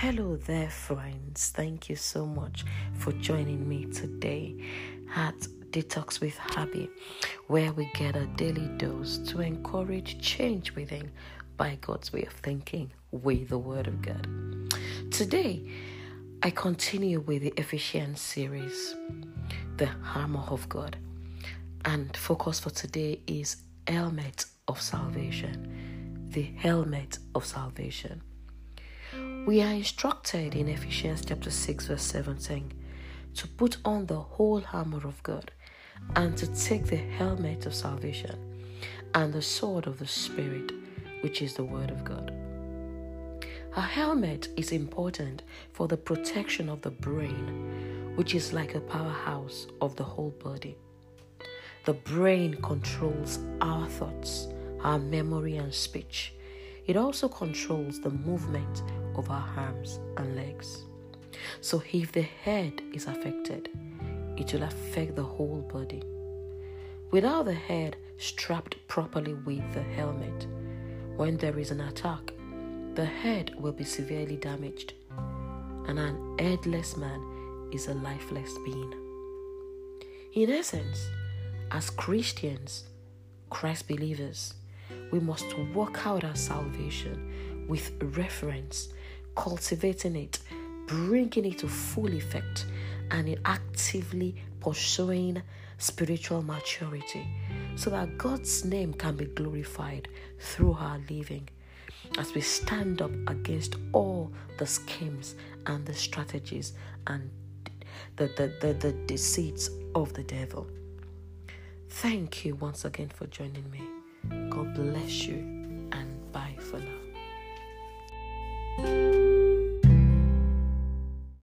Hello there, friends. Thank you so much for joining me today at Detox with Happy, where we get a daily dose to encourage change within by God's way of thinking with the Word of God. Today, I continue with the Ephesians series, The Armor of God, and focus for today is Helmet of Salvation. The Helmet of Salvation. We are instructed in Ephesians chapter 6 verse 17 to put on the whole armor of God and to take the helmet of salvation and the sword of the Spirit, which is the word of God. A helmet is important for the protection of the brain, which is like a powerhouse of the whole body. The brain controls our thoughts, our memory, and speech. It also controls the movement of our arms and legs. So, if the head is affected, it will affect the whole body. Without the head strapped properly with the helmet, when there is an attack, the head will be severely damaged, and an headless man is a lifeless being. In essence, as Christians, Christ believers, we must work out our salvation with reference cultivating it, bringing it to full effect, and actively pursuing spiritual maturity so that God's name can be glorified through our living as we stand up against all the schemes and the strategies and the, the, the, the deceits of the devil. Thank you once again for joining me. God bless you